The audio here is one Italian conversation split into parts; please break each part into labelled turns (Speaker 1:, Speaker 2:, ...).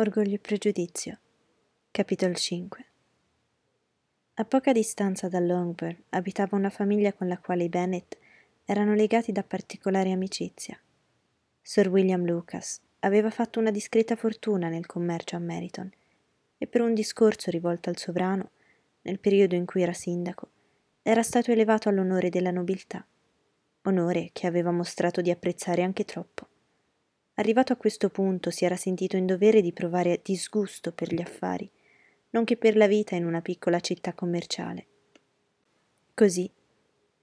Speaker 1: Orgoglio e pregiudizio. Capitolo 5 A poca distanza da Longbourn abitava una famiglia con la quale i Bennet erano legati da particolare amicizia. Sir William Lucas aveva fatto una discreta fortuna nel commercio a Meryton e per un discorso rivolto al sovrano, nel periodo in cui era sindaco, era stato elevato all'onore della nobiltà, onore che aveva mostrato di apprezzare anche troppo. Arrivato a questo punto si era sentito in dovere di provare disgusto per gli affari, nonché per la vita in una piccola città commerciale. Così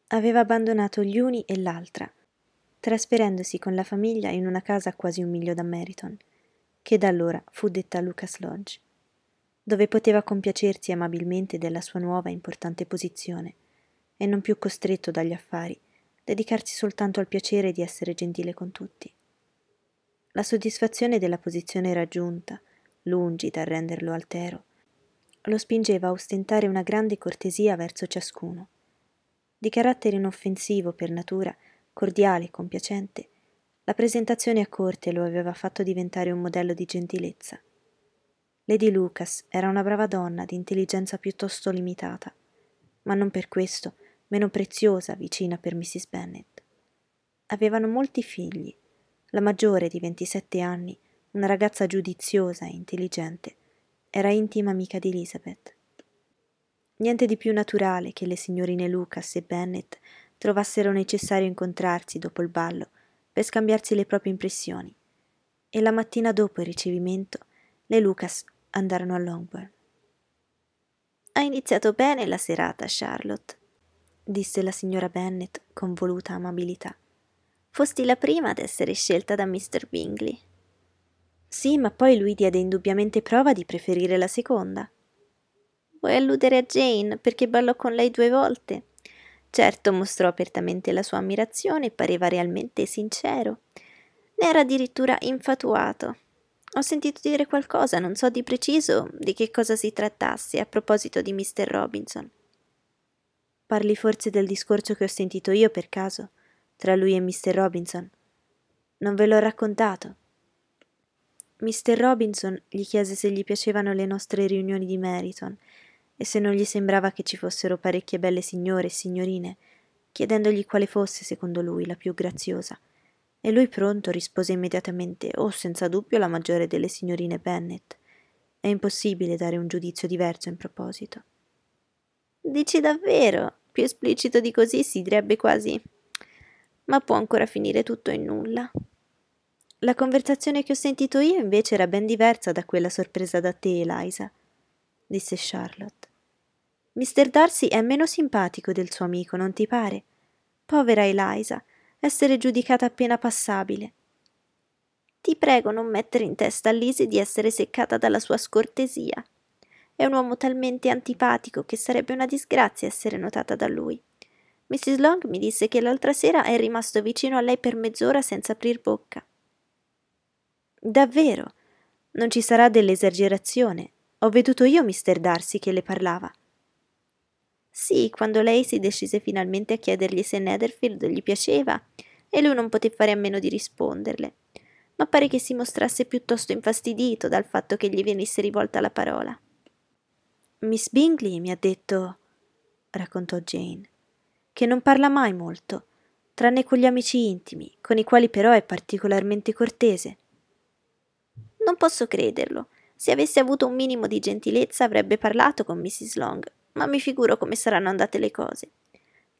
Speaker 1: aveva abbandonato gli uni e l'altra, trasferendosi con la famiglia in una casa a quasi un miglio da Meriton, che da allora fu detta Lucas Lodge, dove poteva compiacersi amabilmente della sua nuova e importante posizione, e non più costretto dagli affari, dedicarsi soltanto al piacere di essere gentile con tutti. La soddisfazione della posizione raggiunta, lungi dal renderlo altero, lo spingeva a ostentare una grande cortesia verso ciascuno. Di carattere inoffensivo per natura, cordiale e compiacente, la presentazione a corte lo aveva fatto diventare un modello di gentilezza. Lady Lucas era una brava donna di intelligenza piuttosto limitata, ma non per questo meno preziosa vicina per Mrs. Bennet. Avevano molti figli la maggiore di 27 anni, una ragazza giudiziosa e intelligente, era intima amica di Elizabeth. Niente di più naturale che le signorine Lucas e Bennet trovassero necessario incontrarsi dopo il ballo per scambiarsi le proprie impressioni, e la mattina dopo il ricevimento le Lucas andarono a Longbourn. Ha iniziato bene la serata, Charlotte, disse la signora Bennet con voluta amabilità. Fosti la prima ad essere scelta da Mr. Bingley. Sì, ma poi lui diede indubbiamente prova di preferire la seconda. Vuoi alludere a Jane perché ballò con lei due volte? Certo mostrò apertamente la sua ammirazione e pareva realmente sincero. Ne era addirittura infatuato. Ho sentito dire qualcosa, non so di preciso di che cosa si trattasse a proposito di Mr. Robinson. Parli forse del discorso che ho sentito io per caso? Tra lui e Mr. Robinson. Non ve l'ho raccontato. Mr. Robinson gli chiese se gli piacevano le nostre riunioni di Meriton e se non gli sembrava che ci fossero parecchie belle signore e signorine, chiedendogli quale fosse, secondo lui, la più graziosa. E lui pronto rispose immediatamente: Oh, senza dubbio la maggiore delle signorine Bennet. È impossibile dare un giudizio diverso in proposito. Dici davvero? Più esplicito di così si direbbe quasi ma può ancora finire tutto in nulla. La conversazione che ho sentito io invece era ben diversa da quella sorpresa da te, Eliza, disse Charlotte. Mr. Darcy è meno simpatico del suo amico, non ti pare? Povera Eliza, essere giudicata appena passabile. Ti prego non mettere in testa a Lise di essere seccata dalla sua scortesia. È un uomo talmente antipatico che sarebbe una disgrazia essere notata da lui. Mrs. Long mi disse che l'altra sera è rimasto vicino a lei per mezz'ora senza aprir bocca. Davvero? Non ci sarà dell'esagerazione. Ho veduto io Mr. Darcy che le parlava. Sì, quando lei si decise finalmente a chiedergli se Netherfield gli piaceva, e lui non poté fare a meno di risponderle, ma pare che si mostrasse piuttosto infastidito dal fatto che gli venisse rivolta la parola. Miss Bingley mi ha detto, raccontò Jane, che non parla mai molto, tranne con gli amici intimi, con i quali però è particolarmente cortese. Non posso crederlo. Se avesse avuto un minimo di gentilezza avrebbe parlato con Mrs. Long, ma mi figuro come saranno andate le cose.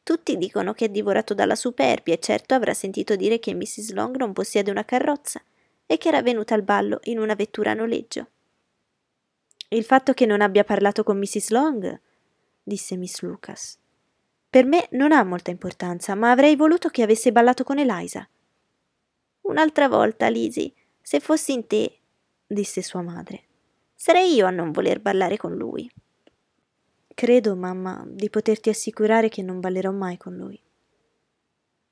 Speaker 1: Tutti dicono che è divorato dalla superbia e certo avrà sentito dire che Mrs. Long non possiede una carrozza e che era venuta al ballo in una vettura a noleggio. Il fatto che non abbia parlato con Mrs. Long, disse Miss Lucas. Per me non ha molta importanza, ma avrei voluto che avesse ballato con Eliza. Un'altra volta, Lizzie, se fossi in te, disse sua madre, sarei io a non voler ballare con lui. Credo, mamma, di poterti assicurare che non ballerò mai con lui.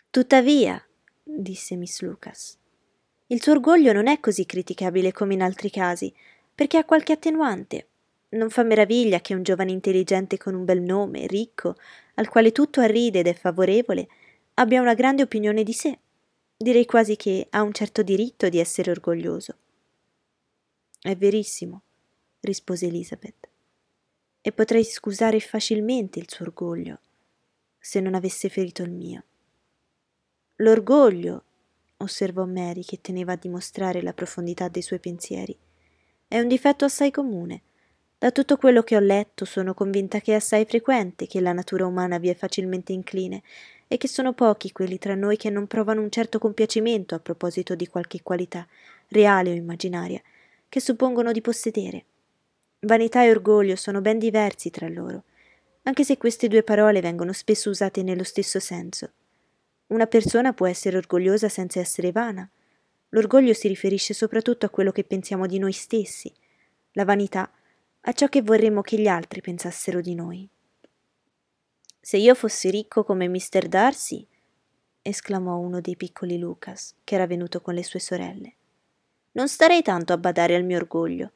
Speaker 1: Tuttavia, disse Miss Lucas, il tuo orgoglio non è così criticabile come in altri casi, perché ha qualche attenuante. Non fa meraviglia che un giovane intelligente con un bel nome, ricco, al quale tutto arride ed è favorevole, abbia una grande opinione di sé. Direi quasi che ha un certo diritto di essere orgoglioso. È verissimo, rispose Elizabeth, e potrei scusare facilmente il suo orgoglio se non avesse ferito il mio. L'orgoglio, osservò Mary che teneva a dimostrare la profondità dei suoi pensieri, è un difetto assai comune. Da tutto quello che ho letto sono convinta che è assai frequente che la natura umana vi è facilmente incline e che sono pochi quelli tra noi che non provano un certo compiacimento a proposito di qualche qualità, reale o immaginaria, che suppongono di possedere. Vanità e orgoglio sono ben diversi tra loro, anche se queste due parole vengono spesso usate nello stesso senso. Una persona può essere orgogliosa senza essere vana. L'orgoglio si riferisce soprattutto a quello che pensiamo di noi stessi, la vanità a ciò che vorremmo che gli altri pensassero di noi. Se io fossi ricco come Mr. Darcy, esclamò uno dei piccoli Lucas, che era venuto con le sue sorelle, non starei tanto a badare al mio orgoglio.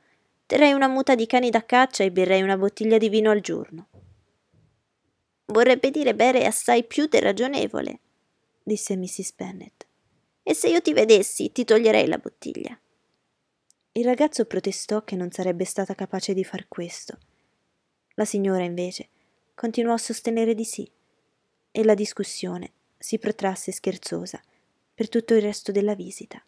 Speaker 1: Terrei una muta di cani da caccia e berrei una bottiglia di vino al giorno. Vorrebbe dire bere assai più del ragionevole, disse Mrs. Bennet. E se io ti vedessi, ti toglierei la bottiglia. Il ragazzo protestò che non sarebbe stata capace di far questo. La signora, invece, continuò a sostenere di sì, e la discussione si protrasse scherzosa per tutto il resto della visita.